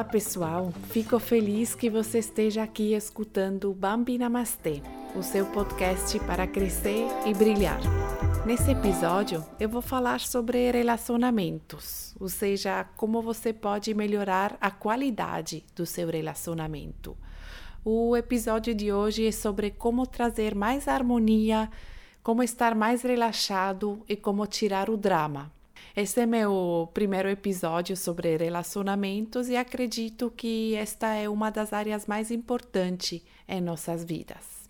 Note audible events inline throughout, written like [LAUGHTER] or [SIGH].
Olá, pessoal! Fico feliz que você esteja aqui escutando Bambi Namastê, o seu podcast para crescer e brilhar. Nesse episódio, eu vou falar sobre relacionamentos, ou seja, como você pode melhorar a qualidade do seu relacionamento. O episódio de hoje é sobre como trazer mais harmonia, como estar mais relaxado e como tirar o drama esse é meu primeiro episódio sobre relacionamentos e acredito que esta é uma das áreas mais importantes em nossas vidas.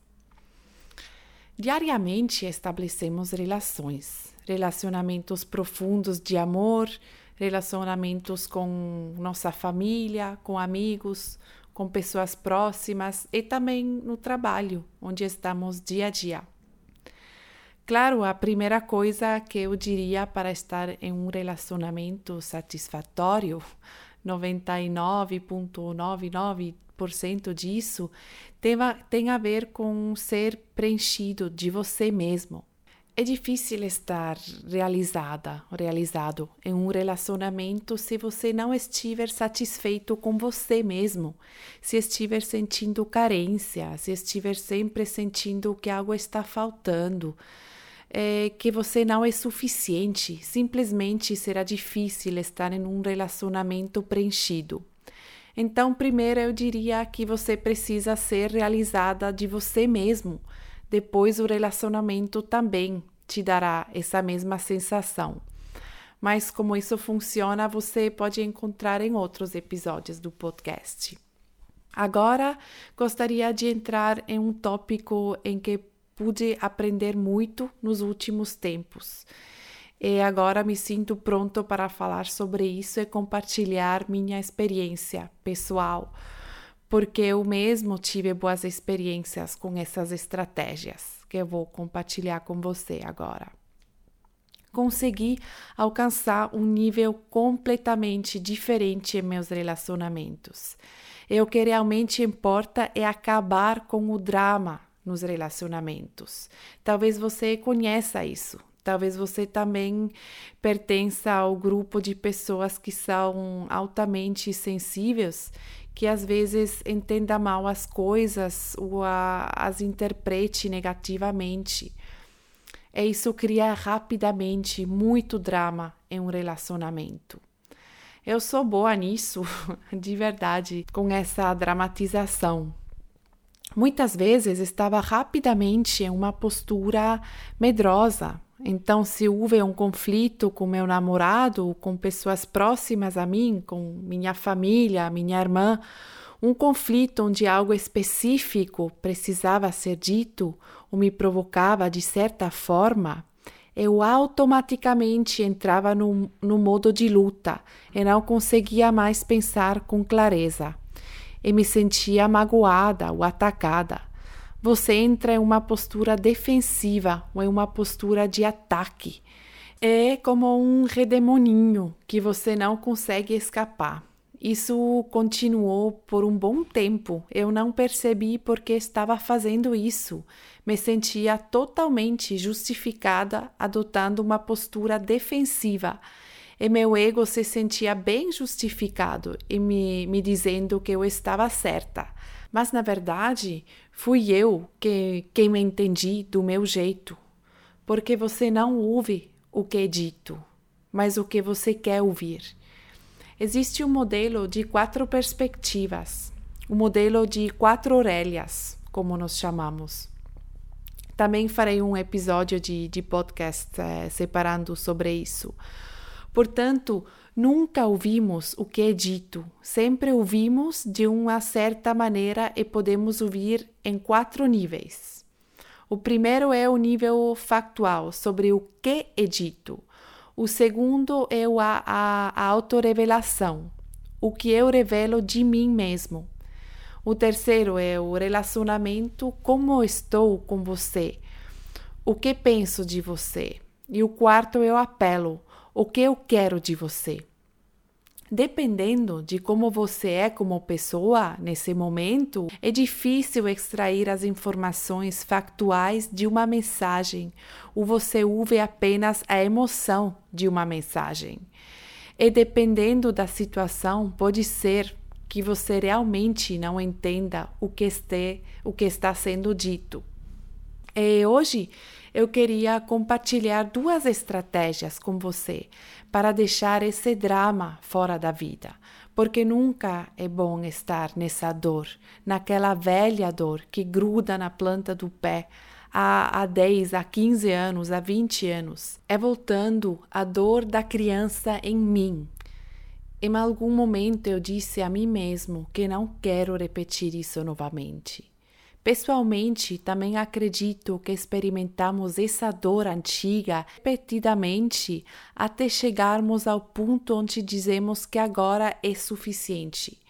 Diariamente estabelecemos relações, relacionamentos profundos de amor, relacionamentos com nossa família, com amigos, com pessoas próximas e também no trabalho, onde estamos dia a dia. Claro, a primeira coisa que eu diria para estar em um relacionamento satisfatório, 99,99% disso tem a, tem a ver com ser preenchido de você mesmo. É difícil estar realizada, realizado em um relacionamento se você não estiver satisfeito com você mesmo, se estiver sentindo carência, se estiver sempre sentindo que algo está faltando, é, que você não é suficiente, simplesmente será difícil estar em um relacionamento preenchido. Então, primeiro eu diria que você precisa ser realizada de você mesmo. Depois, o relacionamento também te dará essa mesma sensação. Mas como isso funciona, você pode encontrar em outros episódios do podcast. Agora, gostaria de entrar em um tópico em que pude aprender muito nos últimos tempos. E agora me sinto pronto para falar sobre isso e compartilhar minha experiência pessoal, porque eu mesmo tive boas experiências com essas estratégias que eu vou compartilhar com você agora. Consegui alcançar um nível completamente diferente em meus relacionamentos. E o que realmente importa é acabar com o drama nos relacionamentos. Talvez você conheça isso. Talvez você também pertença ao grupo de pessoas que são altamente sensíveis, que às vezes entenda mal as coisas ou a, as interprete negativamente. E isso cria rapidamente muito drama em um relacionamento. Eu sou boa nisso, [LAUGHS] de verdade, com essa dramatização. Muitas vezes estava rapidamente em uma postura medrosa. Então, se houve um conflito com meu namorado, com pessoas próximas a mim, com minha família, minha irmã, um conflito onde algo específico precisava ser dito ou me provocava de certa forma, eu automaticamente entrava no, no modo de luta e não conseguia mais pensar com clareza e me sentia magoada ou atacada. Você entra em uma postura defensiva ou em uma postura de ataque. É como um redemoninho que você não consegue escapar. Isso continuou por um bom tempo. Eu não percebi porque estava fazendo isso. Me sentia totalmente justificada adotando uma postura defensiva e meu ego se sentia bem justificado e me, me dizendo que eu estava certa. Mas na verdade, fui eu que, quem me entendi do meu jeito, porque você não ouve o que é dito, mas o que você quer ouvir. Existe um modelo de quatro perspectivas, o um modelo de quatro orelhas, como nós chamamos. Também farei um episódio de, de podcast eh, separando sobre isso. Portanto, nunca ouvimos o que é dito, sempre ouvimos de uma certa maneira e podemos ouvir em quatro níveis. O primeiro é o nível factual, sobre o que é dito. O segundo é a, a, a autorrevelação, o que eu revelo de mim mesmo. O terceiro é o relacionamento, como estou com você, o que penso de você. E o quarto é o apelo, o que eu quero de você. Dependendo de como você é como pessoa nesse momento, é difícil extrair as informações factuais de uma mensagem, ou você ouve apenas a emoção de uma mensagem. E dependendo da situação, pode ser que você realmente não entenda o que, este, o que está sendo dito. E hoje eu queria compartilhar duas estratégias com você para deixar esse drama fora da vida, porque nunca é bom estar nessa dor, naquela velha dor que gruda na planta do pé há, há 10, há 15 anos, há 20 anos. É voltando a dor da criança em mim. Em algum momento eu disse a mim mesmo que não quero repetir isso novamente. Pessoalmente, também acredito que experimentamos essa dor antiga repetidamente até chegarmos ao ponto onde dizemos que agora é suficiente.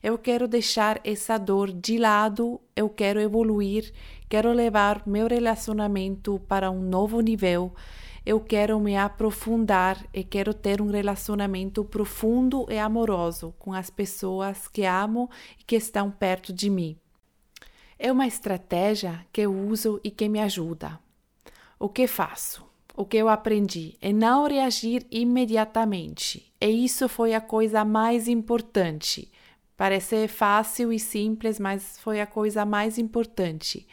Eu quero deixar essa dor de lado, eu quero evoluir, quero levar meu relacionamento para um novo nível, eu quero me aprofundar e quero ter um relacionamento profundo e amoroso com as pessoas que amo e que estão perto de mim. É uma estratégia que eu uso e que me ajuda. O que faço? O que eu aprendi é não reagir imediatamente. E isso foi a coisa mais importante. Parece fácil e simples, mas foi a coisa mais importante.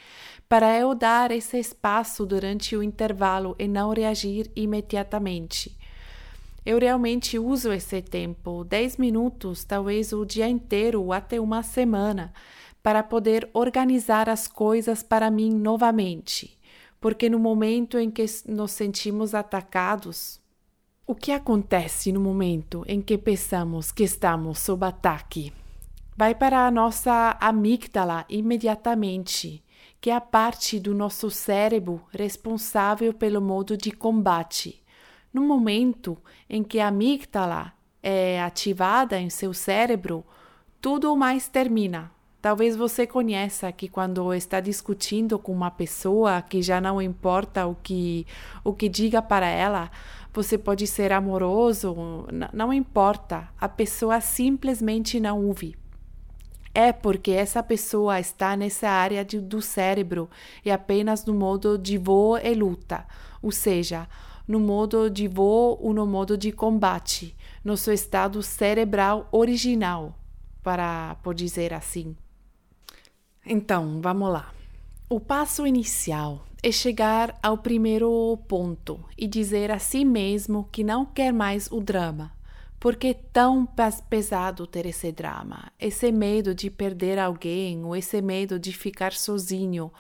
Para eu dar esse espaço durante o intervalo e não reagir imediatamente. Eu realmente uso esse tempo, 10 minutos, talvez o dia inteiro, até uma semana para poder organizar as coisas para mim novamente, porque no momento em que nos sentimos atacados, o que acontece no momento em que pensamos que estamos sob ataque? Vai para a nossa amígdala imediatamente, que é a parte do nosso cérebro responsável pelo modo de combate. No momento em que a amígdala é ativada em seu cérebro, tudo mais termina, Talvez você conheça que quando está discutindo com uma pessoa que já não importa o que o que diga para ela, você pode ser amoroso, não importa, a pessoa simplesmente não ouve. É porque essa pessoa está nessa área de, do cérebro e apenas no modo de voo e luta, ou seja, no modo de voo ou no modo de combate, no seu estado cerebral original, para por dizer assim. Então, vamos lá. O passo inicial é chegar ao primeiro ponto e dizer a si mesmo que não quer mais o drama. Porque é tão pesado ter esse drama, esse medo de perder alguém ou esse medo de ficar sozinho,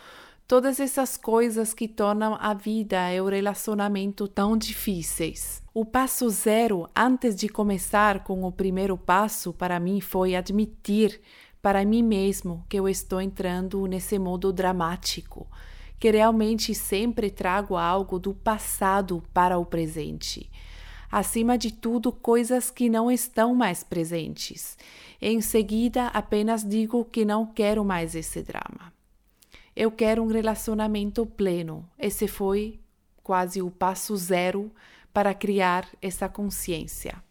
todas essas coisas que tornam a vida e o relacionamento tão difíceis. O passo zero antes de começar com o primeiro passo para mim foi admitir para mim mesmo que eu estou entrando nesse modo dramático, que realmente sempre trago algo do passado para o presente. Acima de tudo, coisas que não estão mais presentes. Em seguida, apenas digo que não quero mais esse drama. Eu quero um relacionamento pleno. Esse foi quase o passo zero para criar essa consciência.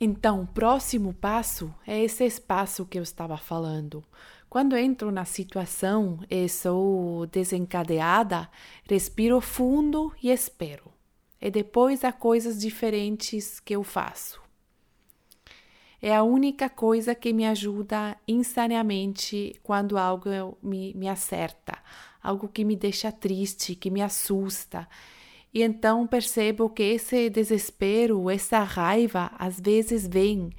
Então, o próximo passo é esse espaço que eu estava falando. Quando entro na situação e sou desencadeada, respiro fundo e espero. E depois há coisas diferentes que eu faço. É a única coisa que me ajuda insanamente quando algo me, me acerta, algo que me deixa triste, que me assusta e então percebo que esse desespero, essa raiva, às vezes vem,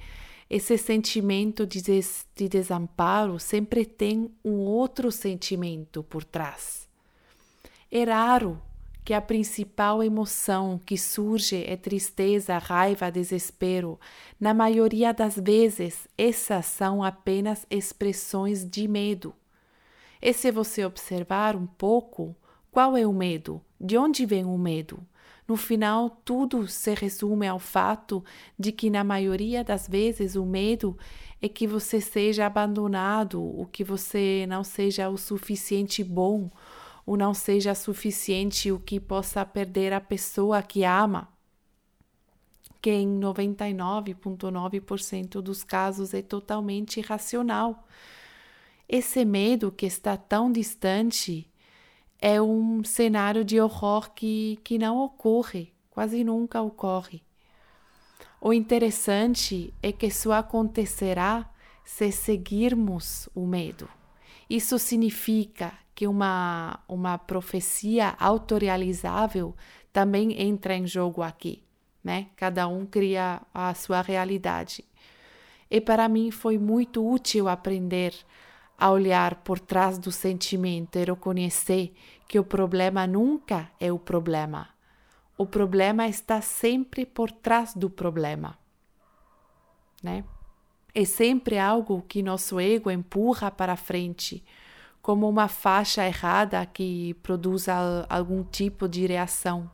esse sentimento de, des de desamparo sempre tem um outro sentimento por trás. É raro que a principal emoção que surge é tristeza, raiva, desespero. Na maioria das vezes, essas são apenas expressões de medo. E se você observar um pouco, qual é o medo? De onde vem o medo? No final, tudo se resume ao fato de que, na maioria das vezes, o medo é que você seja abandonado, ou que você não seja o suficiente bom, ou não seja suficiente o que possa perder a pessoa que ama, que em 99,9% dos casos é totalmente irracional. Esse medo que está tão distante é um cenário de horror que, que não ocorre, quase nunca ocorre. O interessante é que só acontecerá se seguirmos o medo. Isso significa que uma, uma profecia autorrealizável também entra em jogo aqui, né? Cada um cria a sua realidade. E para mim foi muito útil aprender a olhar por trás do sentimento e reconhecer que o problema nunca é o problema. O problema está sempre por trás do problema. Né? É sempre algo que nosso ego empurra para frente, como uma faixa errada que produz algum tipo de reação.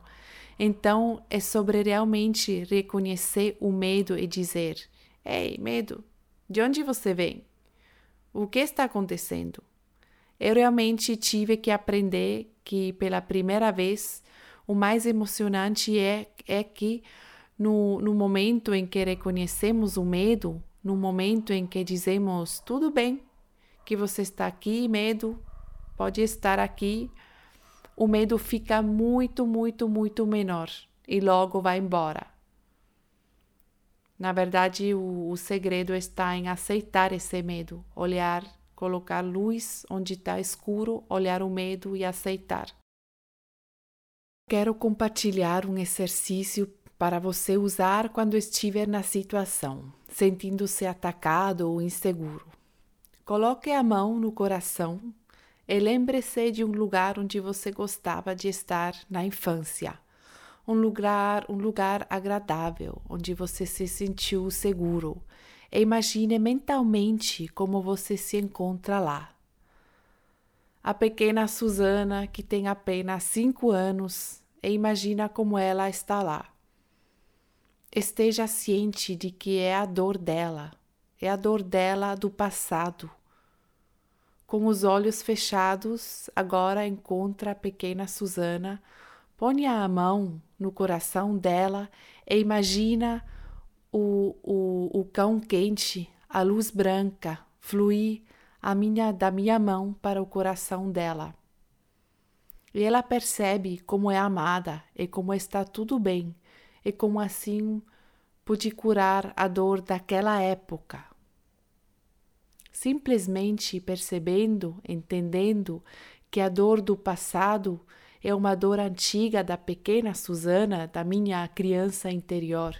Então, é sobre realmente reconhecer o medo e dizer: Ei, medo, de onde você vem? O que está acontecendo? Eu realmente tive que aprender que, pela primeira vez, o mais emocionante é, é que, no, no momento em que reconhecemos o medo, no momento em que dizemos tudo bem, que você está aqui, medo, pode estar aqui, o medo fica muito, muito, muito menor e logo vai embora. Na verdade, o, o segredo está em aceitar esse medo, olhar, colocar luz onde está escuro, olhar o medo e aceitar. Quero compartilhar um exercício para você usar quando estiver na situação, sentindo-se atacado ou inseguro. Coloque a mão no coração e lembre-se de um lugar onde você gostava de estar na infância um lugar, um lugar agradável, onde você se sentiu seguro. Imagine mentalmente como você se encontra lá. A pequena Susana, que tem apenas cinco anos, imagina como ela está lá. Esteja ciente de que é a dor dela, é a dor dela do passado. Com os olhos fechados, agora encontra a pequena Susana Ponha a mão no coração dela e imagina o, o, o cão quente, a luz branca, fluir a minha, da minha mão para o coração dela. E ela percebe como é amada e como está tudo bem, e como assim pude curar a dor daquela época. Simplesmente percebendo, entendendo que a dor do passado é uma dor antiga da pequena Susana, da minha criança interior.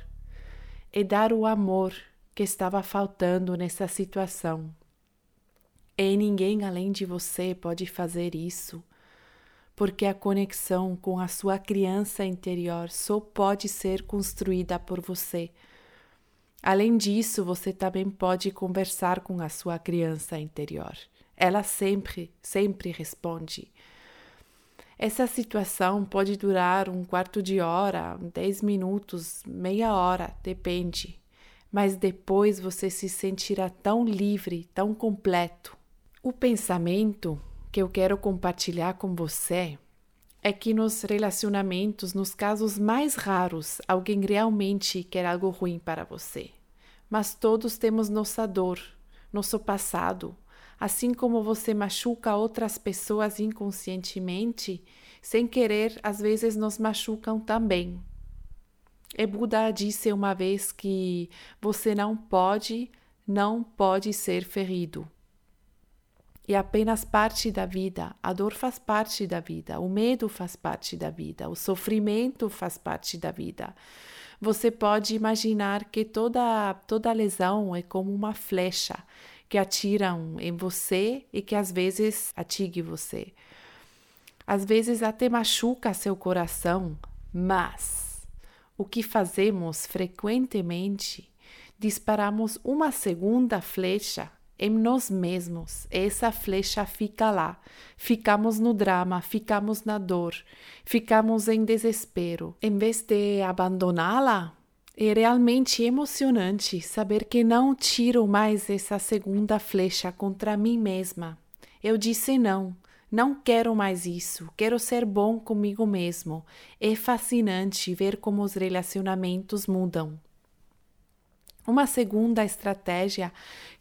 É dar o amor que estava faltando nessa situação. E ninguém além de você pode fazer isso, porque a conexão com a sua criança interior só pode ser construída por você. Além disso, você também pode conversar com a sua criança interior. Ela sempre, sempre responde. Essa situação pode durar um quarto de hora, dez minutos, meia hora, depende. Mas depois você se sentirá tão livre, tão completo. O pensamento que eu quero compartilhar com você é que nos relacionamentos, nos casos mais raros, alguém realmente quer algo ruim para você. Mas todos temos nossa dor, nosso passado, Assim como você machuca outras pessoas inconscientemente, sem querer, às vezes nos machucam também. E Buda disse uma vez que você não pode, não pode ser ferido. É apenas parte da vida, a dor faz parte da vida, o medo faz parte da vida, o sofrimento faz parte da vida. Você pode imaginar que toda, toda lesão é como uma flecha que atiram em você e que às vezes atinge você. Às vezes até machuca seu coração, mas o que fazemos frequentemente, disparamos uma segunda flecha em nós mesmos. Essa flecha fica lá. Ficamos no drama, ficamos na dor, ficamos em desespero. Em vez de abandoná-la, é realmente emocionante saber que não tiro mais essa segunda flecha contra mim mesma. Eu disse não, não quero mais isso, quero ser bom comigo mesmo. É fascinante ver como os relacionamentos mudam. Uma segunda estratégia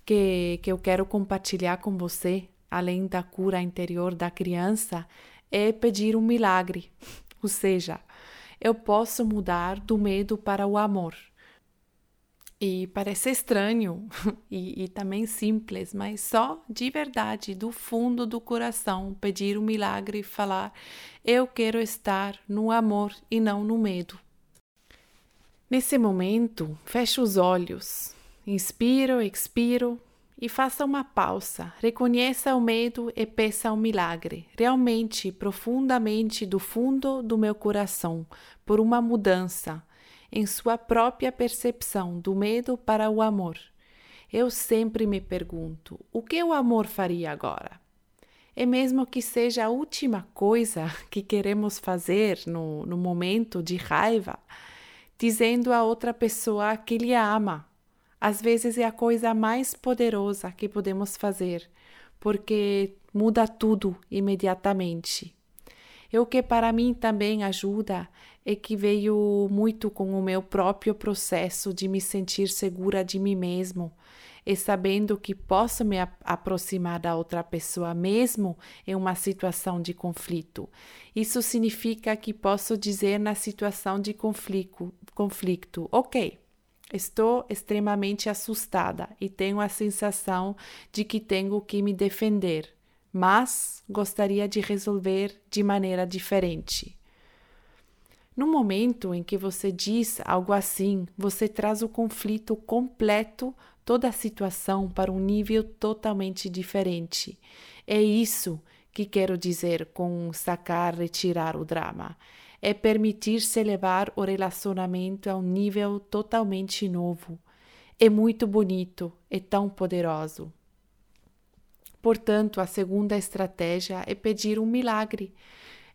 que, que eu quero compartilhar com você, além da cura interior da criança, é pedir um milagre. Ou seja, eu posso mudar do medo para o amor. E parece estranho [LAUGHS] e, e, também simples, mas só de verdade, do fundo do coração, pedir um milagre e falar: Eu quero estar no amor e não no medo. Nesse momento, feche os olhos, inspiro, expiro e faça uma pausa. Reconheça o medo e peça um milagre, realmente, profundamente do fundo do meu coração, por uma mudança em sua própria percepção do medo para o amor. Eu sempre me pergunto: o que o amor faria agora? E mesmo que seja a última coisa [LAUGHS] que queremos fazer no, no momento de raiva, dizendo a outra pessoa que lhe ama, às vezes é a coisa mais poderosa que podemos fazer, porque muda tudo imediatamente. E o que para mim também ajuda é que veio muito com o meu próprio processo de me sentir segura de mim mesmo e sabendo que posso me aproximar da outra pessoa mesmo em uma situação de conflito. Isso significa que posso dizer na situação de conflito, conflito, ok, estou extremamente assustada e tenho a sensação de que tenho que me defender, mas gostaria de resolver de maneira diferente. No momento em que você diz algo assim, você traz o conflito completo, toda a situação para um nível totalmente diferente. É isso que quero dizer com sacar, retirar o drama. É permitir-se levar o relacionamento a um nível totalmente novo. É muito bonito, é tão poderoso. Portanto, a segunda estratégia é pedir um milagre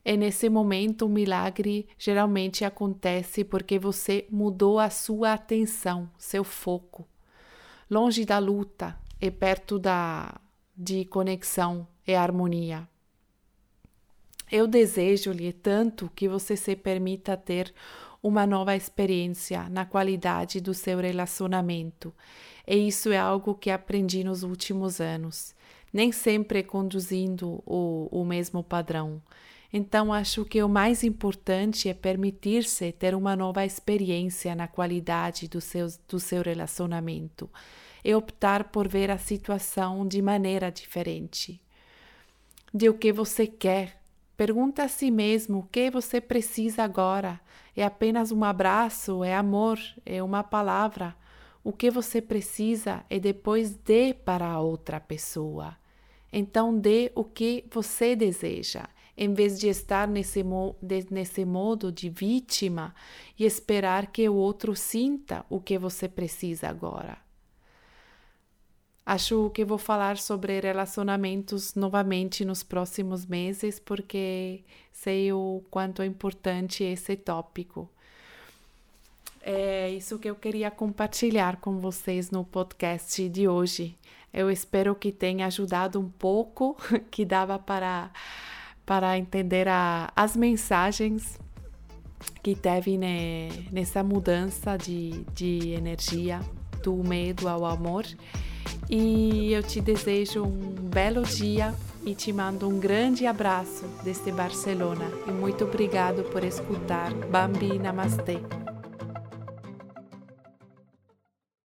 e nesse momento o milagre geralmente acontece porque você mudou a sua atenção, seu foco, longe da luta e perto da de conexão e harmonia. Eu desejo-lhe tanto que você se permita ter uma nova experiência na qualidade do seu relacionamento. E isso é algo que aprendi nos últimos anos, nem sempre conduzindo o, o mesmo padrão. Então, acho que o mais importante é permitir-se ter uma nova experiência na qualidade do seu, do seu relacionamento e optar por ver a situação de maneira diferente. De o que você quer. Pergunta a si mesmo o que você precisa agora. É apenas um abraço? É amor? É uma palavra? O que você precisa e depois dê para a outra pessoa. Então, dê o que você deseja em vez de estar nesse, nesse modo de vítima e esperar que o outro sinta o que você precisa agora. Acho que vou falar sobre relacionamentos novamente nos próximos meses, porque sei o quanto é importante esse tópico. É isso que eu queria compartilhar com vocês no podcast de hoje. Eu espero que tenha ajudado um pouco, [LAUGHS] que dava para para entender a, as mensagens que teve nessa mudança de, de energia do medo ao amor. E eu te desejo um belo dia e te mando um grande abraço desde Barcelona. E muito obrigado por escutar. Bambi Namastê.